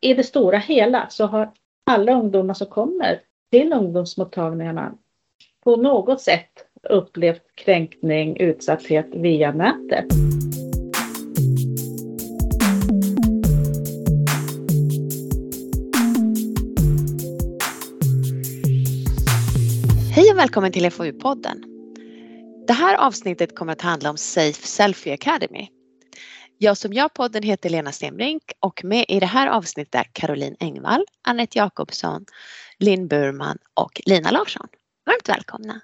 i det stora hela så har alla ungdomar som kommer till ungdomsmottagningarna på något sätt upplevt kränkning, utsatthet via nätet. Hej och välkommen till FoU-podden. Det här avsnittet kommer att handla om Safe Selfie Academy. Jag som gör podden heter Lena Stenbrink och med i det här avsnittet är Caroline Engvall, Anette Jakobsson, Linn Burman och Lina Larsson. Varmt välkomna!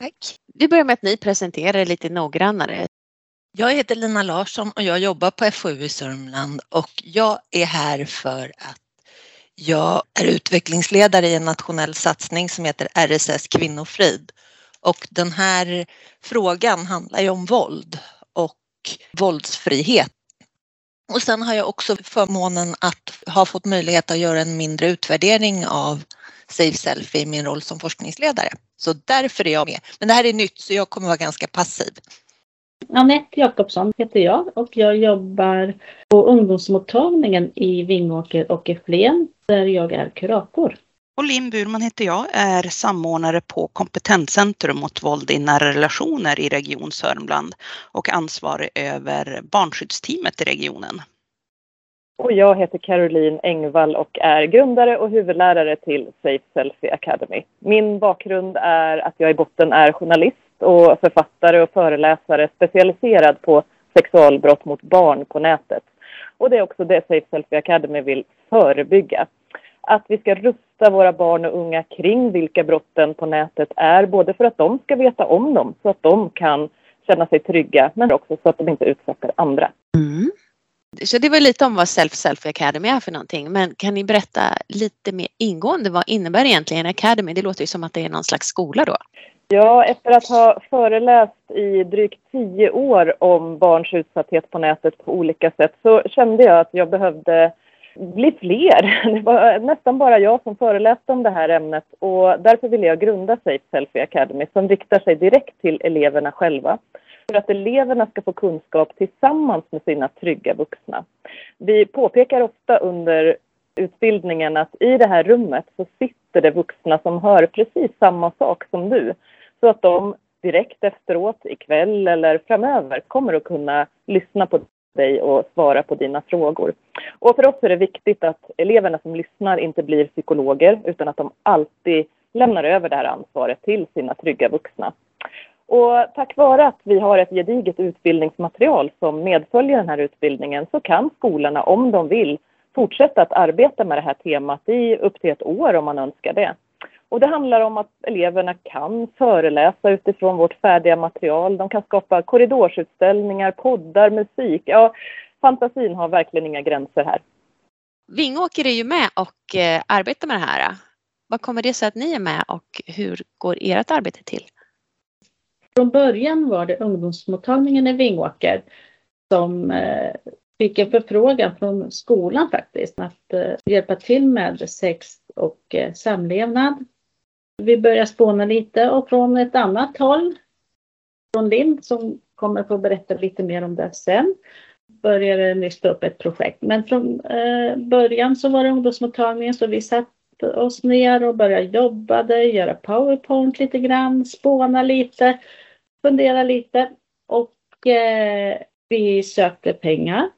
Tack. Vi börjar med att ni presenterar er lite noggrannare. Jag heter Lina Larsson och jag jobbar på FoU i Sörmland och jag är här för att jag är utvecklingsledare i en nationell satsning som heter RSS Kvinnofrid. Och den här frågan handlar ju om våld våldsfrihet. Och sen har jag också förmånen att ha fått möjlighet att göra en mindre utvärdering av Save Selfie i min roll som forskningsledare. Så därför är jag med. Men det här är nytt så jag kommer vara ganska passiv. Anette Jakobsson heter jag och jag jobbar på ungdomsmottagningen i Vingåker och i Flen där jag är kurator. Och Linn Burman heter jag, är samordnare på Kompetenscentrum mot våld i nära relationer i Region Sörmland och ansvarig över barnskyddsteamet i regionen. Och jag heter Caroline Engvall och är grundare och huvudlärare till Safe Selfie Academy. Min bakgrund är att jag i botten är journalist och författare och föreläsare specialiserad på sexualbrott mot barn på nätet. Och det är också det Safe Selfie Academy vill förebygga. Att vi ska rusta våra barn och unga kring vilka brotten på nätet är, både för att de ska veta om dem så att de kan känna sig trygga, men också så att de inte utsätter andra. Mm. Så det var lite om vad Self Self Academy är för någonting. Men kan ni berätta lite mer ingående vad innebär egentligen Academy? Det låter ju som att det är någon slags skola då. Ja, efter att ha föreläst i drygt tio år om barns utsatthet på nätet på olika sätt så kände jag att jag behövde bli fler. Det var nästan bara jag som föreläste om det här ämnet och därför ville jag grunda Safe Selfie Academy som riktar sig direkt till eleverna själva för att eleverna ska få kunskap tillsammans med sina trygga vuxna. Vi påpekar ofta under utbildningen att i det här rummet så sitter det vuxna som hör precis samma sak som du. Så att de direkt efteråt, ikväll eller framöver kommer att kunna lyssna på dig och svara på dina frågor. Och för oss är det viktigt att eleverna som lyssnar inte blir psykologer utan att de alltid lämnar över det här ansvaret till sina trygga vuxna. Och tack vare att vi har ett gediget utbildningsmaterial som medföljer den här utbildningen så kan skolorna, om de vill, fortsätta att arbeta med det här temat i upp till ett år om man önskar det. Och det handlar om att eleverna kan föreläsa utifrån vårt färdiga material. De kan skapa korridorsutställningar, poddar, musik. Ja, fantasin har verkligen inga gränser här. Vingåker är ju med och eh, arbetar med det här. Vad kommer det sig att ni är med och hur går ert arbete till? Från början var det ungdomsmottagningen i Vingåker som eh, fick en förfrågan från skolan faktiskt att eh, hjälpa till med sex och samlevnad. Vi började spåna lite och från ett annat håll, från Linn som kommer få berätta lite mer om det sen, började nysta upp ett projekt. Men från eh, början så var det ungdomsmottagningen så vi satte oss ner och började jobba, göra powerpoint lite grann, spåna lite fundera lite och eh, vi sökte pengar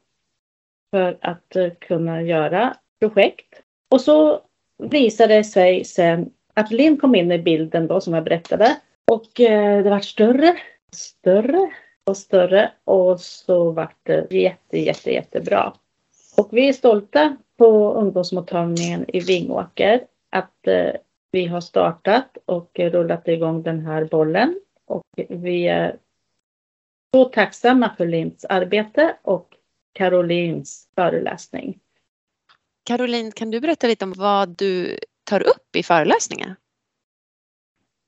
för att eh, kunna göra projekt. Och så visade det sig sen att Linn kom in i bilden då som jag berättade och eh, det var större, större och större och så vart det jätte, jätte, jättebra. Och vi är stolta på ungdomsmottagningen i Vingåker att eh, vi har startat och rullat igång den här bollen och vi är så tacksamma för Linds arbete och Carolins föreläsning. Caroline, kan du berätta lite om vad du tar upp i föreläsningar?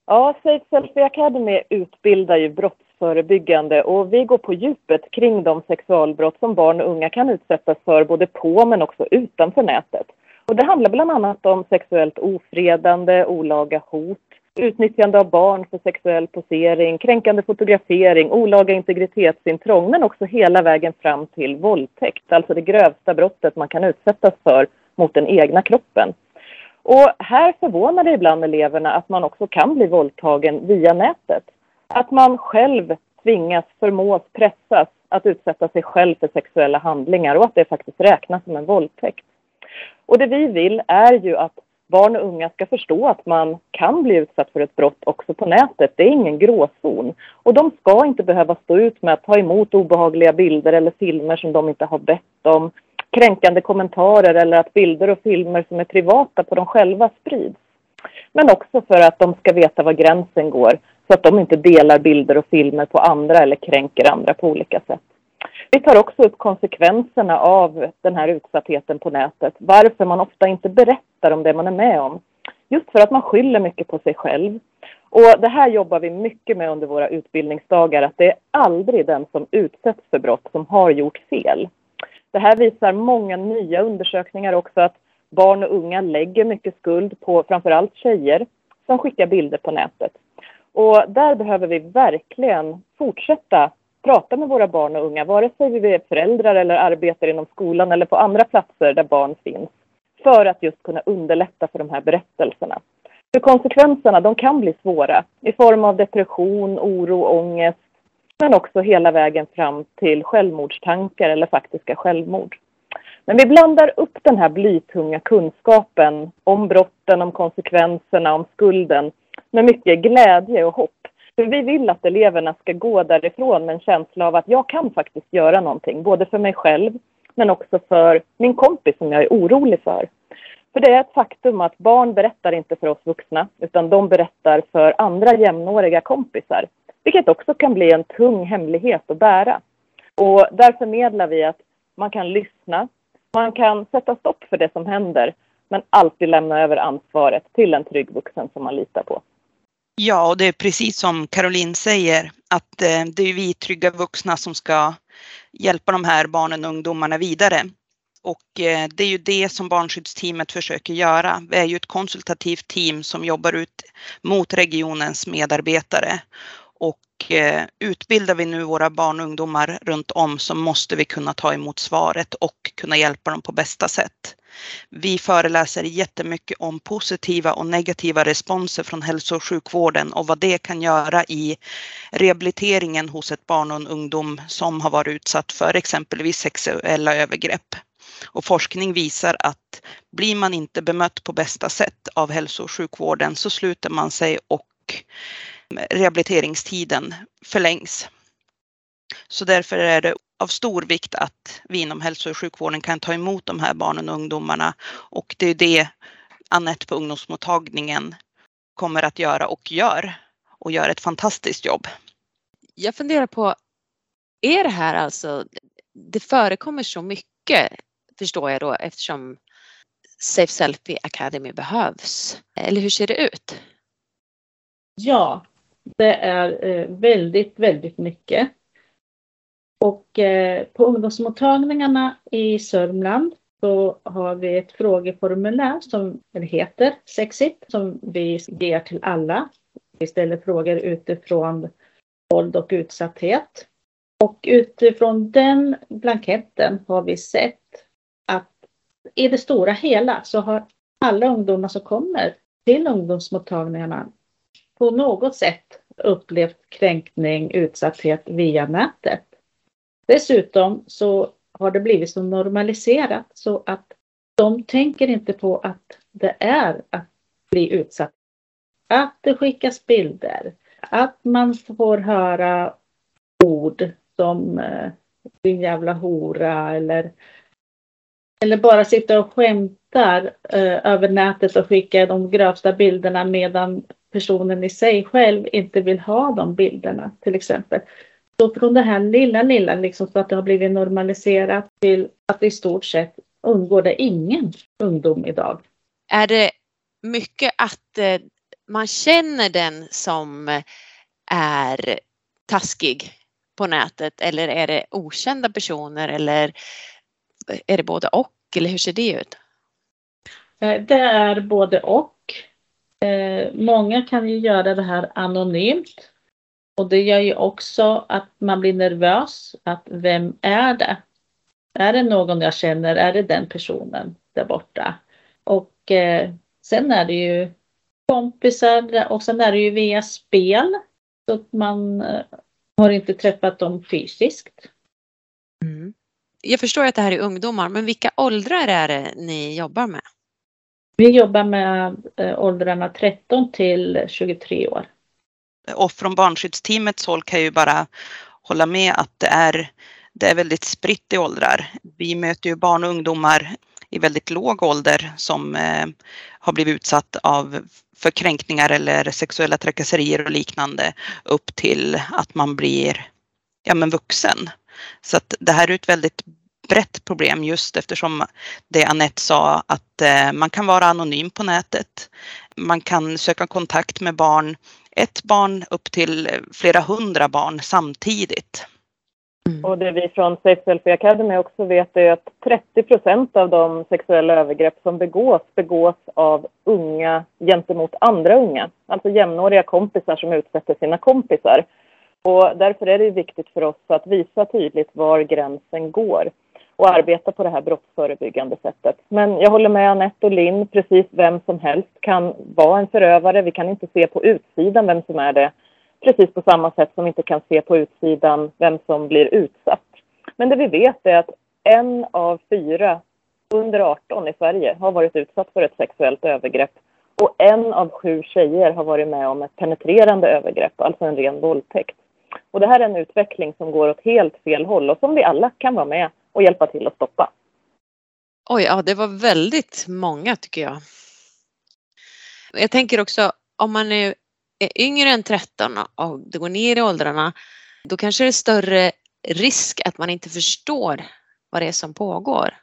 Ja, Safe Selfie Academy utbildar ju brottsförebyggande och vi går på djupet kring de sexualbrott som barn och unga kan utsättas för både på men också utanför nätet. Och det handlar bland annat om sexuellt ofredande, olaga hot, utnyttjande av barn för sexuell posering, kränkande fotografering, olaga integritetsintrång men också hela vägen fram till våldtäkt, alltså det grövsta brottet man kan utsättas för mot den egna kroppen. Och här förvånar det ibland eleverna att man också kan bli våldtagen via nätet. Att man själv tvingas, förmås, pressas att utsätta sig själv för sexuella handlingar och att det faktiskt räknas som en våldtäkt. Och det vi vill är ju att barn och unga ska förstå att man kan bli utsatt för ett brott också på nätet. Det är ingen gråzon. Och de ska inte behöva stå ut med att ta emot obehagliga bilder eller filmer som de inte har bett om, kränkande kommentarer eller att bilder och filmer som är privata på dem själva sprids. Men också för att de ska veta var gränsen går så att de inte delar bilder och filmer på andra eller kränker andra på olika sätt. Vi tar också upp konsekvenserna av den här utsattheten på nätet. Varför man ofta inte berättar om det man är med om. Just för att man skyller mycket på sig själv. Och det här jobbar vi mycket med under våra utbildningsdagar, att det är aldrig den som utsätts för brott som har gjort fel. Det här visar många nya undersökningar också att barn och unga lägger mycket skuld på framförallt tjejer som skickar bilder på nätet. Och där behöver vi verkligen fortsätta prata med våra barn och unga, vare sig vi är föräldrar eller arbetar inom skolan eller på andra platser där barn finns, för att just kunna underlätta för de här berättelserna. För konsekvenserna, de kan bli svåra i form av depression, oro, ångest, men också hela vägen fram till självmordstankar eller faktiska självmord. Men vi blandar upp den här blytunga kunskapen om brotten, om konsekvenserna, om skulden med mycket glädje och hopp. För vi vill att eleverna ska gå därifrån med en känsla av att jag kan faktiskt göra någonting, både för mig själv men också för min kompis som jag är orolig för. För det är ett faktum att barn berättar inte för oss vuxna, utan de berättar för andra jämnåriga kompisar. Vilket också kan bli en tung hemlighet att bära. Och där förmedlar vi att man kan lyssna, man kan sätta stopp för det som händer, men alltid lämna över ansvaret till en trygg vuxen som man litar på. Ja, och det är precis som Caroline säger att eh, det är vi trygga vuxna som ska hjälpa de här barnen och ungdomarna vidare. Och eh, det är ju det som barnskyddsteamet försöker göra. Vi är ju ett konsultativt team som jobbar ut mot regionens medarbetare. Och eh, utbildar vi nu våra barn och ungdomar runt om så måste vi kunna ta emot svaret och kunna hjälpa dem på bästa sätt. Vi föreläser jättemycket om positiva och negativa responser från hälso och sjukvården och vad det kan göra i rehabiliteringen hos ett barn och en ungdom som har varit utsatt för exempelvis sexuella övergrepp. Och forskning visar att blir man inte bemött på bästa sätt av hälso och sjukvården så sluter man sig och rehabiliteringstiden förlängs. Så därför är det av stor vikt att vi inom hälso och sjukvården kan ta emot de här barnen och ungdomarna och det är det Annette på ungdomsmottagningen kommer att göra och gör och gör ett fantastiskt jobb. Jag funderar på, är det här alltså, det förekommer så mycket förstår jag då eftersom Safe Selfie Academy behövs. Eller hur ser det ut? Ja, det är eh, väldigt, väldigt mycket. Och eh, på ungdomsmottagningarna i Sörmland så har vi ett frågeformulär som heter Sexit som vi ger till alla. Vi ställer frågor utifrån våld och utsatthet. Och utifrån den blanketten har vi sett i det stora hela så har alla ungdomar som kommer till ungdomsmottagningarna på något sätt upplevt kränkning, utsatthet via nätet. Dessutom så har det blivit så normaliserat så att de tänker inte på att det är att bli utsatt. Att det skickas bilder, att man får höra ord som eh, din jävla hora eller, eller bara sitta och skämtar eh, över nätet och skicka de grövsta bilderna medan personen i sig själv inte vill ha de bilderna till exempel. Så från det här lilla, lilla, liksom så att det har blivit normaliserat till att i stort sett undgår det ingen ungdom idag. Är det mycket att eh, man känner den som eh, är taskig på nätet eller är det okända personer eller är det både och eller hur ser det ut? Eh, det är både och. Eh, många kan ju göra det här anonymt. Och det gör ju också att man blir nervös. Att vem är det? Är det någon jag känner? Är det den personen där borta? Och eh, sen är det ju kompisar och sen är det ju via spel. Så att man eh, har inte träffat dem fysiskt. Jag förstår att det här är ungdomar, men vilka åldrar är det ni jobbar med? Vi jobbar med eh, åldrarna 13 till 23 år. Och från barnskyddsteamets håll kan jag ju bara hålla med att det är, det är väldigt spritt i åldrar. Vi möter ju barn och ungdomar i väldigt låg ålder som eh, har blivit utsatt av för kränkningar eller sexuella trakasserier och liknande upp till att man blir ja, men vuxen. Så att det här är ett väldigt brett problem just eftersom det Anette sa att eh, man kan vara anonym på nätet. Man kan söka kontakt med barn, ett barn upp till flera hundra barn samtidigt. Mm. Och det vi från Safe Selfie Academy också vet är att 30 procent av de sexuella övergrepp som begås, begås av unga gentemot andra unga. Alltså jämnåriga kompisar som utsätter sina kompisar. Och därför är det viktigt för oss att visa tydligt var gränsen går och arbeta på det här brottsförebyggande sättet. Men jag håller med Anette och Linn, precis vem som helst kan vara en förövare. Vi kan inte se på utsidan vem som är det precis på samma sätt som vi inte kan se på utsidan vem som blir utsatt. Men det vi vet är att en av fyra under 18 i Sverige har varit utsatt för ett sexuellt övergrepp och en av sju tjejer har varit med om ett penetrerande övergrepp, alltså en ren våldtäkt. Och det här är en utveckling som går åt helt fel håll och som vi alla kan vara med och hjälpa till att stoppa. Oj, ja det var väldigt många tycker jag. Jag tänker också om man är är yngre än 13 och det går ner i åldrarna, då kanske det är större risk att man inte förstår vad det är som pågår.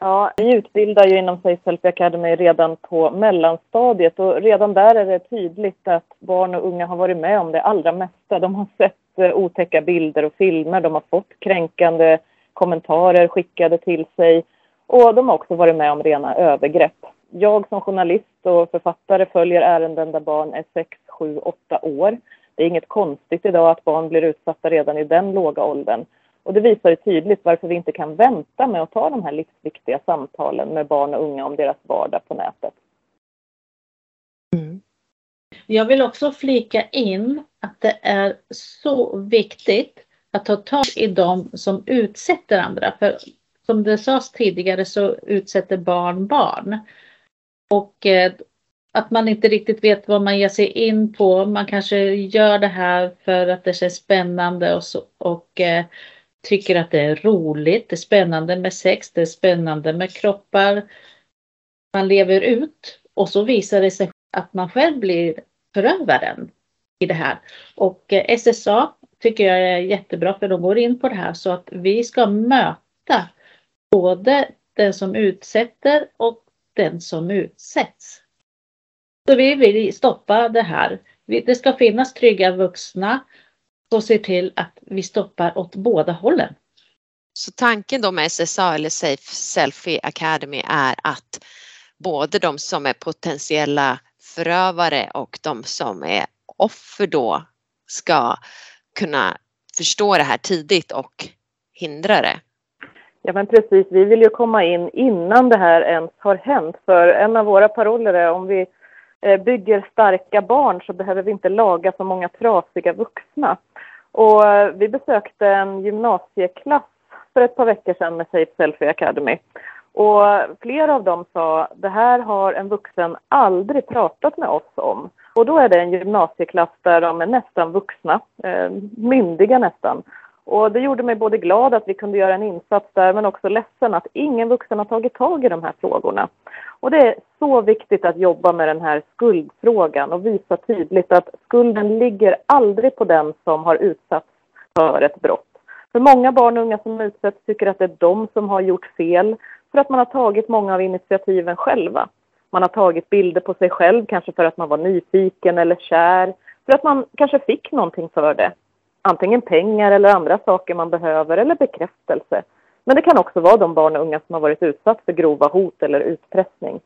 Ja, vi utbildar ju inom Safe Selfie Academy redan på mellanstadiet och redan där är det tydligt att barn och unga har varit med om det allra mesta. De har sett eh, otäcka bilder och filmer, de har fått kränkande kommentarer skickade till sig och de har också varit med om rena övergrepp. Jag som journalist och författare följer ärenden där barn är 6, 7, 8 år. Det är inget konstigt idag att barn blir utsatta redan i den låga åldern. Och det visar ju tydligt varför vi inte kan vänta med att ta de här livsviktiga samtalen med barn och unga om deras vardag på nätet. Mm. Jag vill också flika in att det är så viktigt att ta tag i de som utsätter andra. För som det sades tidigare så utsätter barn barn. Och eh, att man inte riktigt vet vad man ger sig in på. Man kanske gör det här för att det känns spännande och, så, och eh, tycker att det är roligt. Det är spännande med sex, det är spännande med kroppar. Man lever ut och så visar det sig att man själv blir förövaren i det här. Och eh, SSA tycker jag är jättebra för de går in på det här så att vi ska möta både den som utsätter och den som utsätts. Så vi vill stoppa det här. Det ska finnas trygga vuxna som ser till att vi stoppar åt båda hållen. Så tanken då med SSA eller Safe Selfie Academy är att både de som är potentiella förövare och de som är offer då ska kunna förstå det här tidigt och hindra det. Ja men precis, vi vill ju komma in innan det här ens har hänt. För en av våra paroller är om vi Eh, bygger starka barn så behöver vi inte laga så många trasiga vuxna. Och eh, vi besökte en gymnasieklass för ett par veckor sedan med Safe Selfie Academy. Och eh, flera av dem sa, det här har en vuxen aldrig pratat med oss om. Och då är det en gymnasieklass där de är nästan vuxna, eh, myndiga nästan. Och det gjorde mig både glad att vi kunde göra en insats där men också ledsen att ingen vuxen har tagit tag i de här frågorna. Och det är så viktigt att jobba med den här skuldfrågan och visa tydligt att skulden ligger aldrig på den som har utsatts för ett brott. För många barn och unga som utsätts tycker att det är de som har gjort fel för att man har tagit många av initiativen själva. Man har tagit bilder på sig själv, kanske för att man var nyfiken eller kär, för att man kanske fick någonting för det antingen pengar eller andra saker man behöver eller bekräftelse. Men det kan också vara de barn och unga som har varit utsatt för grova hot eller utpressning.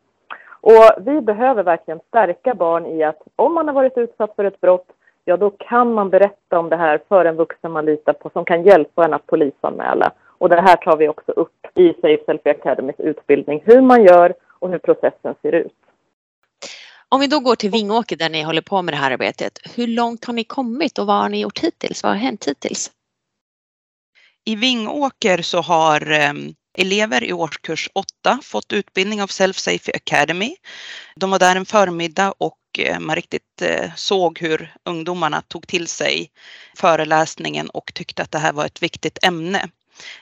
Och vi behöver verkligen stärka barn i att om man har varit utsatt för ett brott, ja då kan man berätta om det här för en vuxen man litar på som kan hjälpa en att polisanmäla. Och det här tar vi också upp i Safe Selfie Academys utbildning, hur man gör och hur processen ser ut. Om vi då går till Vingåker där ni håller på med det här arbetet. Hur långt har ni kommit och vad har ni gjort hittills? Vad har hänt hittills? I Vingåker så har eh, elever i årskurs 8 fått utbildning av Self Safe Academy. De var där en förmiddag och eh, man riktigt eh, såg hur ungdomarna tog till sig föreläsningen och tyckte att det här var ett viktigt ämne.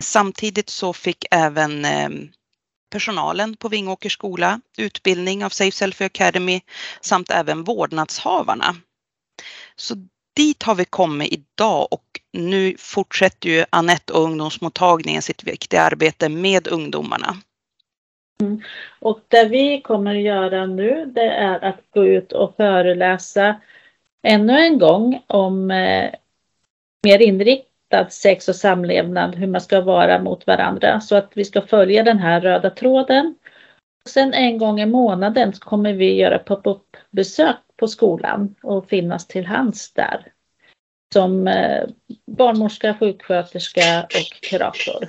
Samtidigt så fick även eh, personalen på Vingåkers skola utbildning av Safe Selfie Academy samt även vårdnadshavarna. Så dit har vi kommit idag och nu fortsätter ju Annette och ungdomsmottagningen sitt viktiga arbete med ungdomarna. Mm. Och det vi kommer att göra nu det är att gå ut och föreläsa ännu en gång om eh, mer inriktad sex och samlevnad, hur man ska vara mot varandra så att vi ska följa den här röda tråden. Sen en gång i månaden kommer vi göra pop-up besök på skolan och finnas till hands där som eh, barnmorska, sjuksköterska och kurator.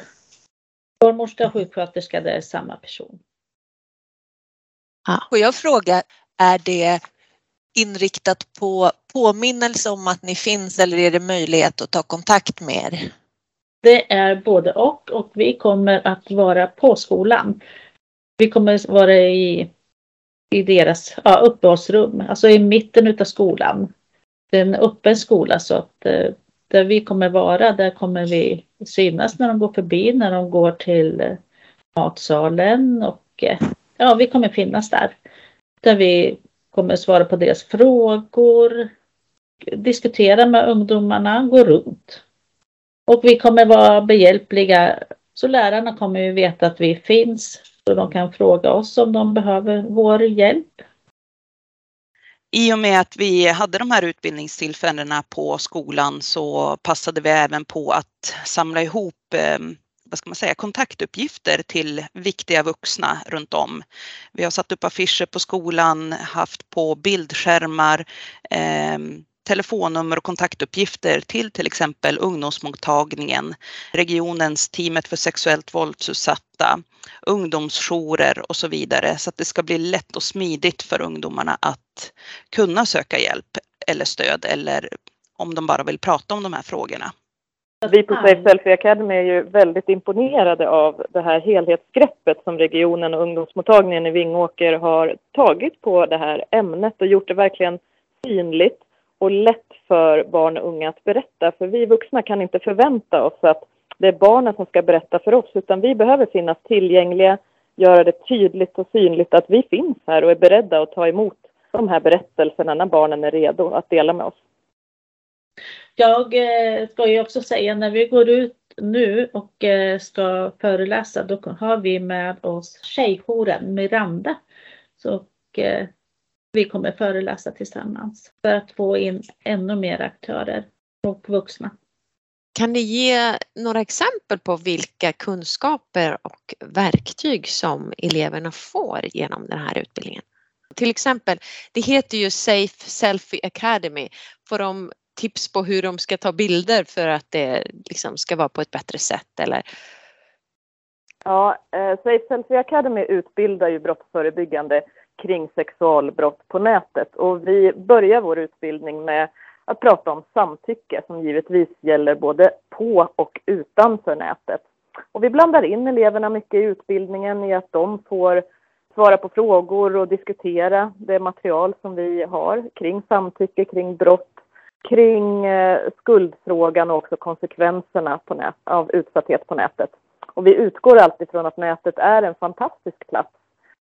Barnmorska och sjuksköterska, det är samma person. Får jag fråga, är det inriktat på påminnelse om att ni finns eller är det möjlighet att ta kontakt med er? Det är både och och vi kommer att vara på skolan. Vi kommer vara i, i deras ja, uppehållsrum, alltså i mitten utav skolan det är en öppen skola så att eh, där vi kommer vara, där kommer vi synas när de går förbi, när de går till eh, matsalen och eh, ja, vi kommer finnas där. Där vi kommer svara på deras frågor, diskutera med ungdomarna, gå runt. Och vi kommer vara behjälpliga, så lärarna kommer ju veta att vi finns, så de kan fråga oss om de behöver vår hjälp i och med att vi hade de här utbildningstillfällena på skolan så passade vi även på att samla ihop eh, vad ska man säga, kontaktuppgifter till viktiga vuxna runt om. Vi har satt upp affischer på skolan, haft på bildskärmar, eh, telefonnummer och kontaktuppgifter till till exempel ungdomsmottagningen, regionens teamet för sexuellt våldsutsatta, ungdomsjourer och så vidare så att det ska bli lätt och smidigt för ungdomarna att kunna söka hjälp eller stöd eller om de bara vill prata om de här frågorna. Vi på Safe Selfie Academy är ju väldigt imponerade av det här helhetsgreppet som regionen och ungdomsmottagningen i Vingåker har tagit på det här ämnet och gjort det verkligen synligt och lätt för barn och unga att berätta. För vi vuxna kan inte förvänta oss att det är barnen som ska berätta för oss utan vi behöver finnas tillgängliga, göra det tydligt och synligt att vi finns här och är beredda att ta emot de här berättelserna när barnen är redo att dela med oss. Jag eh, ska ju också säga när vi går ut nu och eh, ska föreläsa då har vi med oss tjejjouren Miranda. Så, eh, vi kommer föreläsa tillsammans för att få in ännu mer aktörer och vuxna. Kan ni ge några exempel på vilka kunskaper och verktyg som eleverna får genom den här utbildningen? Till exempel, det heter ju Safe Selfie Academy. Får de tips på hur de ska ta bilder för att det liksom ska vara på ett bättre sätt eller? Ja, eh, Safe Selfie Academy utbildar ju brottsförebyggande kring sexualbrott på nätet och vi börjar vår utbildning med att prata om samtycke som givetvis gäller både på och utanför nätet. Och vi blandar in eleverna mycket i utbildningen i att de får svara på frågor och diskutera det material som vi har kring samtycke, kring brott, kring eh, skuldfrågan och också konsekvenserna på nät, av utsatthet på nätet. Och vi utgår alltid från att nätet är en fantastisk plats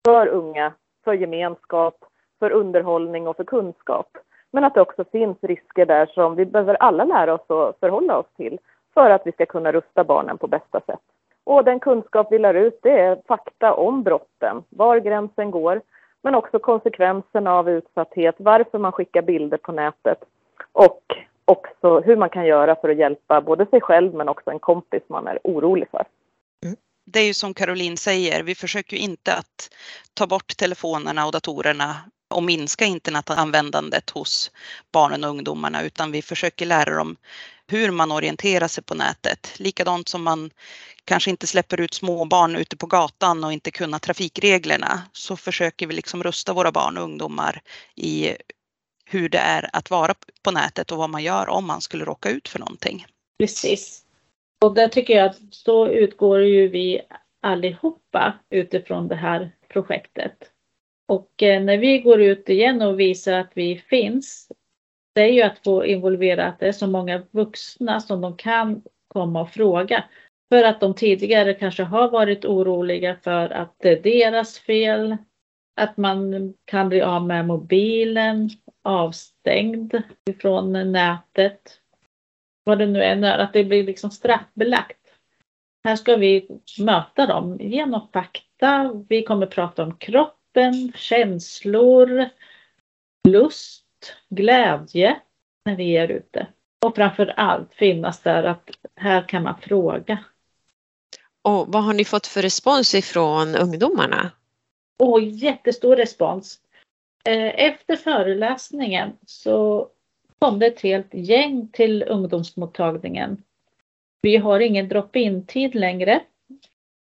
för unga, för gemenskap, för underhållning och för kunskap. Men att det också finns risker där som vi behöver alla lära oss att förhålla oss till för att vi ska kunna rusta barnen på bästa sätt. Och den kunskap vi lär ut det är fakta om brotten, var gränsen går, men också konsekvenserna av utsatthet, varför man skickar bilder på nätet och också hur man kan göra för att hjälpa både sig själv men också en kompis man är orolig för. Mm. det är ju som Caroline säger, vi försöker ju inte att ta bort telefonerna och datorerna och minska internetanvändandet hos barnen och ungdomarna utan vi försöker lära dem hur man orienterar sig på nätet. Likadant som man kanske inte släpper ut småbarn ute på gatan och inte kunna trafikreglerna så försöker vi liksom rusta våra barn och ungdomar i hur det är att vara på nätet och vad man gör om man skulle råka ut för någonting. Precis. Och där tycker jag att så utgår ju vi allihopa utifrån det här projektet. Och eh, när vi går ut igen och visar att vi finns, det är ju att få involvera att det är så många vuxna som de kan komma och fråga. För att de tidigare kanske har varit oroliga för att det är deras fel, att man kan bli av med mobilen, avstängd ifrån nätet. Vad det nu är, att det blir liksom straffbelagt. Här ska vi möta dem genom fakta. Vi kommer prata om kroppen, känslor, lust, glädje när vi är ute. Och framför allt finnas där att här kan man fråga. Och vad har ni fått för respons ifrån ungdomarna? Och jättestor respons. Eh, efter föreläsningen så kom det ett helt gäng till ungdomsmottagningen. Vi har ingen drop-in tid längre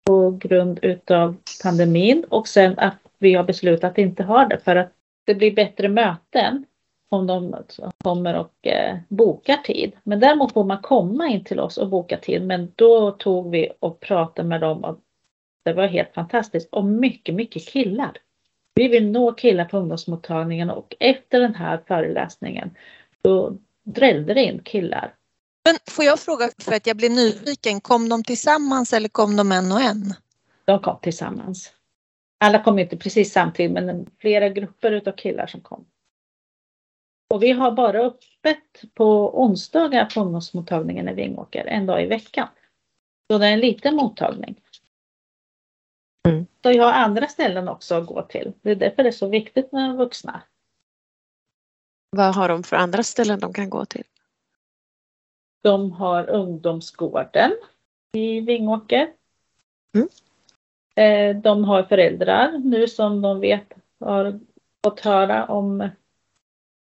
på grund utav pandemin och sen att vi har beslutat att inte ha det för att det blir bättre möten om de alltså kommer och eh, bokar tid. Men däremot får man komma in till oss och boka tid. Men då tog vi och pratade med dem och det var helt fantastiskt och mycket, mycket killar. Vi vill nå killar på ungdomsmottagningen och efter den här föreläsningen då drällde det in killar. Men får jag fråga för att jag blir nyfiken, kom de tillsammans eller kom de en och en? De kom tillsammans. Alla kom inte precis samtidigt men flera grupper utav killar som kom. Och vi har bara öppet på onsdagar på ungdomsmottagningen i Vingåker, en dag i veckan. Så det är en liten mottagning. Så jag har andra ställen också att gå till. Det är därför det är så viktigt med vuxna. Vad har de för andra ställen de kan gå till? De har ungdomsgården i Vingåker. Mm. Eh, de har föräldrar nu som de vet har fått höra om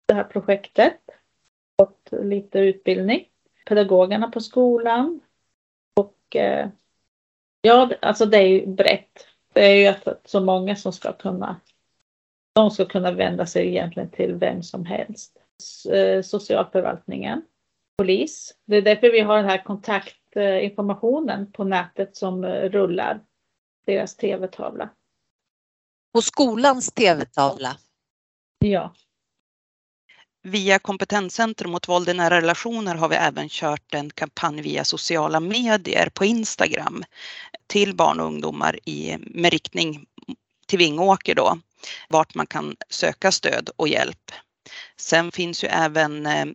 det här projektet. Fått lite utbildning. Pedagogerna på skolan. Och eh, ja, alltså det är ju brett. Det är ju att så många som ska kunna de ska kunna vända sig egentligen till vem som helst. Eh, socialförvaltningen, polis. Det är därför vi har den här kontaktinformationen på nätet som rullar. Deras tv-tavla. På skolans tv-tavla? Ja. Via Kompetenscentrum mot våld i nära relationer har vi även kört en kampanj via sociala medier på Instagram till barn och ungdomar i, med riktning till Vingåker då, vart man kan söka stöd och hjälp. Sen finns ju även eh,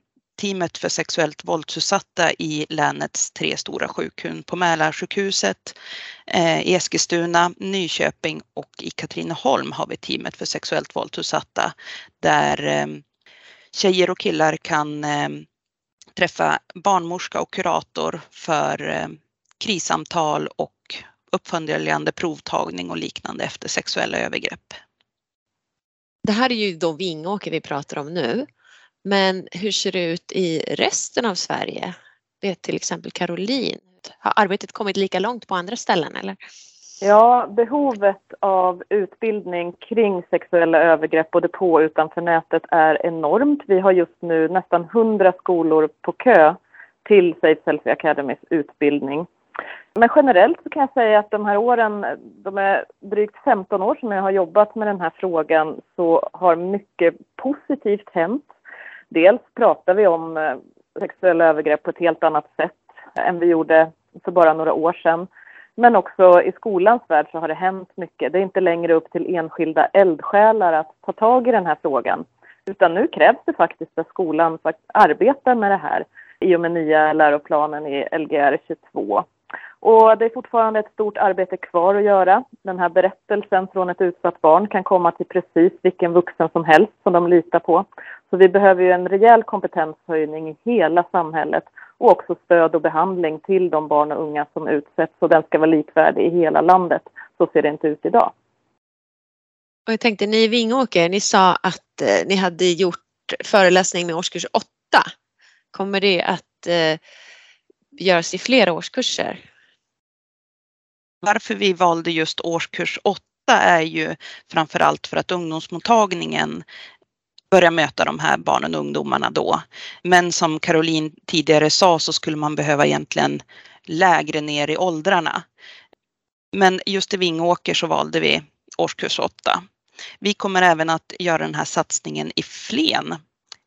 teamet för sexuellt våldsutsatta i länets tre stora sjukhus på Mälarsjukhuset, i Eskilstuna, Nyköping och i Katrineholm har vi teamet för sexuellt våldsutsatta där eh, tjejer och killar kan eh, träffa barnmorska och kurator för eh, krissamtal och uppföljande provtagning och liknande efter sexuella övergrepp. Det här är ju då Vingåker vi pratar om nu. Men hur ser det ut i resten av Sverige? Vet till exempel Caroline. Har arbetet kommit lika långt på andra ställen eller? Ja, behovet av utbildning kring sexuella övergrepp både på och utanför nätet är enormt. Vi har just nu nästan 100 skolor på kö till Safe Selfie Academys utbildning. Men generellt så kan jag säga att de här åren, de är drygt 15 år som jag har jobbat med den här frågan, så har mycket positivt hänt. Dels pratar vi om eh, sexuella övergrepp på ett helt annat sätt än vi gjorde för bara några år sedan. Men också i skolans värld så har det hänt mycket. Det är inte längre upp till enskilda eldsjälar att ta tag i den här frågan. Utan nu krävs det faktiskt att skolan arbetar med det här i och med nya läroplanen i Lgr 22. Och det är fortfarande ett stort arbete kvar att göra. Den här berättelsen från ett utsatt barn kan komma till precis vilken vuxen som helst som de litar på. Så vi behöver ju en rejäl kompetenshöjning i hela samhället och också stöd och behandling till de barn och unga som utsätts och den ska vara likvärdig i hela landet. Så ser det inte ut idag. Och jag tänkte, ni i Vingåker, ni sa att eh, ni hade gjort föreläsning med årskurs 8. Kommer det att eh, göras i flera årskurser? Varför vi valde just årskurs 8 är ju framförallt för att ungdomsmottagningen börja möta de här barnen och ungdomarna då. Men som Caroline tidigare sa så skulle man behöva egentligen lägre ner i åldrarna. Men just i Vingåker så valde vi årskurs 8. Vi kommer även att göra den här satsningen i Flen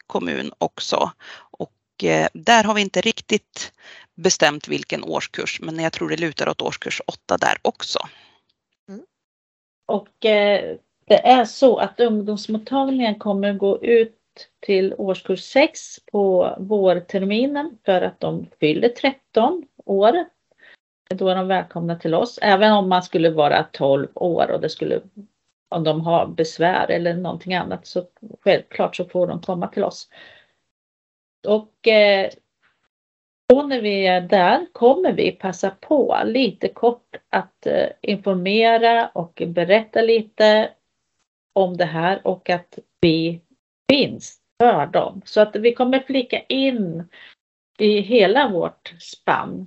kommun också. Och eh, där har vi inte riktigt bestämt vilken årskurs, men jag tror det lutar åt årskurs 8 där också. Mm. Och eh, det är så att ungdomsmottagningen kommer gå ut till årskurs 6 på vårterminen för att de fyller 13 år. Då är de välkomna till oss, även om man skulle vara 12 år och det skulle om de har besvär eller någonting annat så självklart så får de komma till oss. Och eh, då när vi är där kommer vi passa på lite kort att eh, informera och berätta lite om det här och att vi finns för dem. Så att vi kommer flika in i hela vårt spann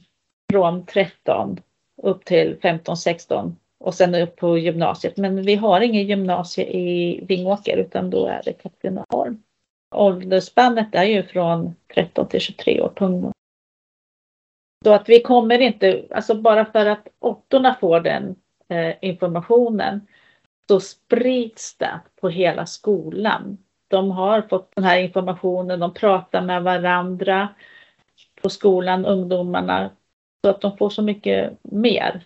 från 13 upp till 15, 16 och sen upp på gymnasiet. Men vi har ingen gymnasie i Vingåker utan då är det Katrineholm. Åldersspannet är ju från 13 till 23 år på ungdom. Så att vi kommer inte, alltså bara för att åttorna får den eh, informationen så sprids det på hela skolan. De har fått den här informationen, de pratar med varandra på skolan, ungdomarna, så att de får så mycket mer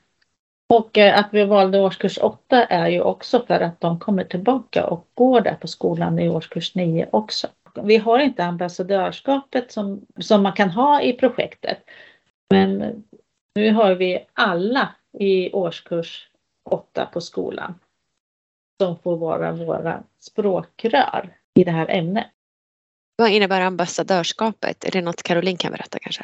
och eh, att vi valde årskurs 8 är ju också för att de kommer tillbaka och går där på skolan i årskurs 9 också. Vi har inte ambassadörskapet som, som man kan ha i projektet. Men nu har vi alla i årskurs 8 på skolan som får vara våra språkrör i det här ämnet. Vad innebär ambassadörskapet? Är det något Caroline kan berätta kanske?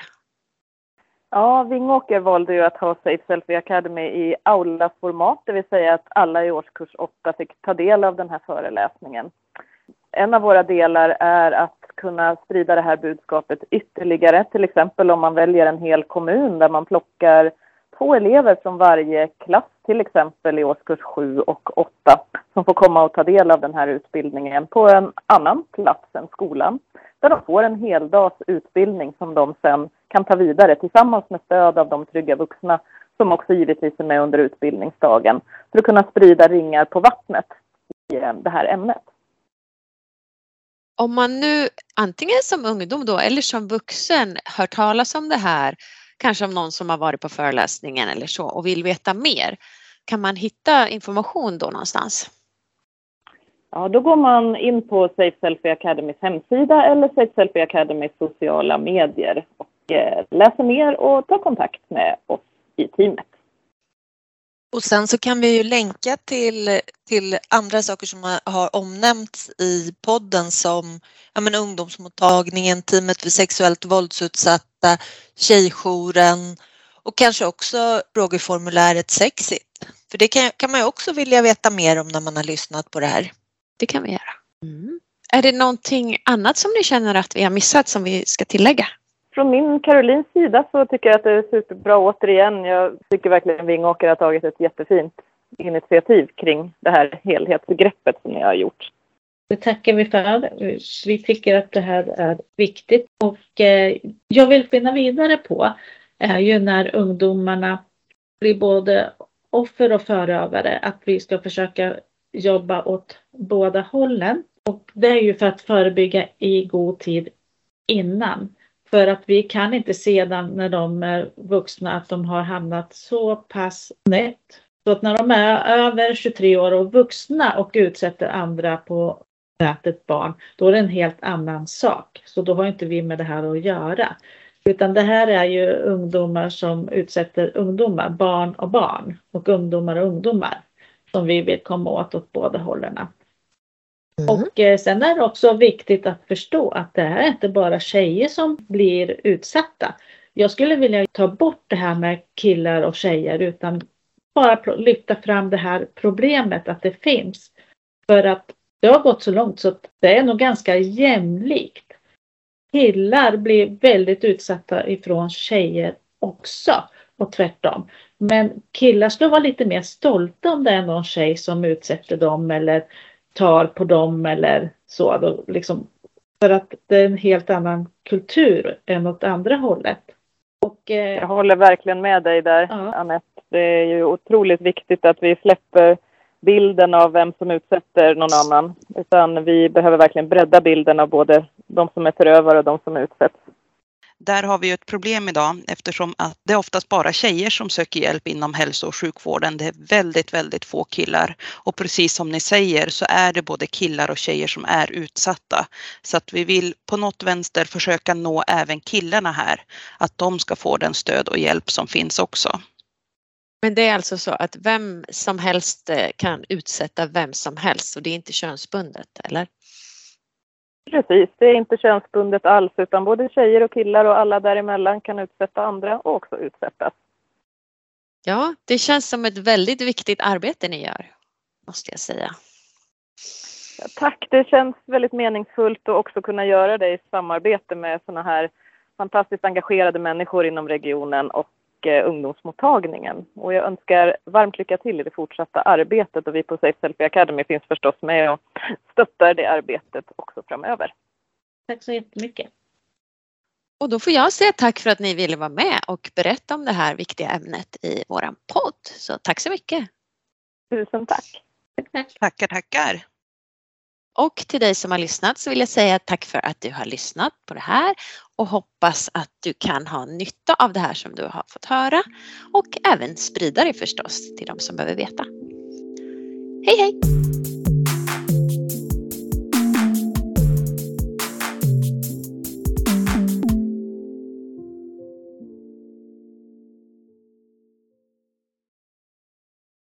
Ja, Vingåker valde ju att ha Safe Selfie Academy i aula-format, det vill säga att alla i årskurs 8 fick ta del av den här föreläsningen. En av våra delar är att kunna sprida det här budskapet ytterligare, till exempel om man väljer en hel kommun där man plockar två elever från varje klass, till exempel i årskurs 7 och 8, som får komma och ta del av den här utbildningen på en annan plats än skolan, där de får en heldags utbildning som de sen kan ta vidare tillsammans med stöd av de trygga vuxna som också givetvis är med under utbildningsdagen för att kunna sprida ringar på vattnet i eh, det här ämnet. Om man nu antingen som ungdom då eller som vuxen hör talas om det här, kanske om någon som har varit på föreläsningen eller så och vill veta mer, kan man hitta information då någonstans? Ja, då går man in på Safe Selfie Academys hemsida eller Safe Selfie Academys sociala medier Eh, läser mer och tar kontakt med oss i teamet. Och sen så kan vi ju länka till, till andra saker som har, har omnämnts i podden som ja, men ungdomsmottagningen, teamet för sexuellt våldsutsatta, tjejjouren och kanske också frågeformuläret Sexit. För det kan, kan man ju också vilja veta mer om när man har lyssnat på det här. Det kan vi göra. Mm. Är det någonting annat som ni känner att vi har missat som vi ska tillägga? Från min Karolins sida så tycker jag att det är superbra återigen. Jag tycker verkligen Vingåker har tagit ett jättefint initiativ kring det här helhetsgreppet som ni har gjort. Det tackar vi för. Vi tycker att det här är viktigt och eh, jag vill spinna vidare på är ju när ungdomarna blir både offer och förövare att vi ska försöka jobba åt båda hållen. Och det är ju för att förebygga i god tid innan. För att vi kan inte sedan när de är vuxna att de har hamnat så pass snett. Så att när de är över 23 år och vuxna och utsätter andra på nätet barn, då är det en helt annan sak. Så då har inte vi med det här att göra. Utan det här är ju ungdomar som utsätter ungdomar, barn och barn och ungdomar och ungdomar som vi vill komma åt åt båda hållen. Mm. Och eh, sen är det också viktigt att förstå att det är inte bara tjejer som blir utsatta. Jag skulle vilja ta bort det här med killar och tjejer utan bara lyfta fram det här problemet att det finns. För att det har gått så långt så att det är nog ganska jämlikt. Killar blir väldigt utsatta ifrån tjejer också och tvärtom. Men killar ska vara lite mer stolta om det är någon tjej som utsätter dem eller tar på dem eller så. Då, liksom, för att det är en helt annan kultur än åt andra hållet. Och, eh, Jag håller verkligen med dig där, ja. Anette. Det är ju otroligt viktigt att vi släpper bilden av vem som utsätter någon annan. Utan vi behöver verkligen bredda bilden av både de som är förövare och de som utsätts. Där har vi ju ett problem idag eftersom att det är oftast bara tjejer som söker hjälp inom hälso och sjukvården. Det är väldigt, väldigt få killar. Och precis som ni säger så är det både killar och tjejer som är utsatta. Så att vi vill på något vänster försöka nå även killarna här. Att de ska få den stöd och hjälp som finns också. Men det är alltså så att vem som helst eh, kan utsätta vem som helst och det är inte könsbundet, eller? Precis, det är inte könsbundet alls utan både tjejer och killar och alla däremellan kan utsätta andra och också utsättas. Ja, det känns som ett väldigt viktigt arbete ni gör, måste jag säga. Ja, tack, det känns väldigt meningsfullt att också kunna göra det i samarbete med sådana här fantastiskt engagerade människor inom regionen och eh, ungdomsmottagningen. Och jag önskar varmt lycka till i det fortsatta arbetet och vi på Safe Selfie Academy finns förstås med och stöttar det arbetet också framöver. Tack så jättemycket. Och då får jag säga tack för att ni ville vara med och berätta om det här viktiga ämnet i våran podd. Så tack så mycket. Tusen tack. Tackar, tackar. Och till dig som har lyssnat så vill jag säga tack för att du har lyssnat på det här och hoppas att du kan ha nytta av det här som du har fått höra och även sprida det förstås till de som behöver veta. Hej hej!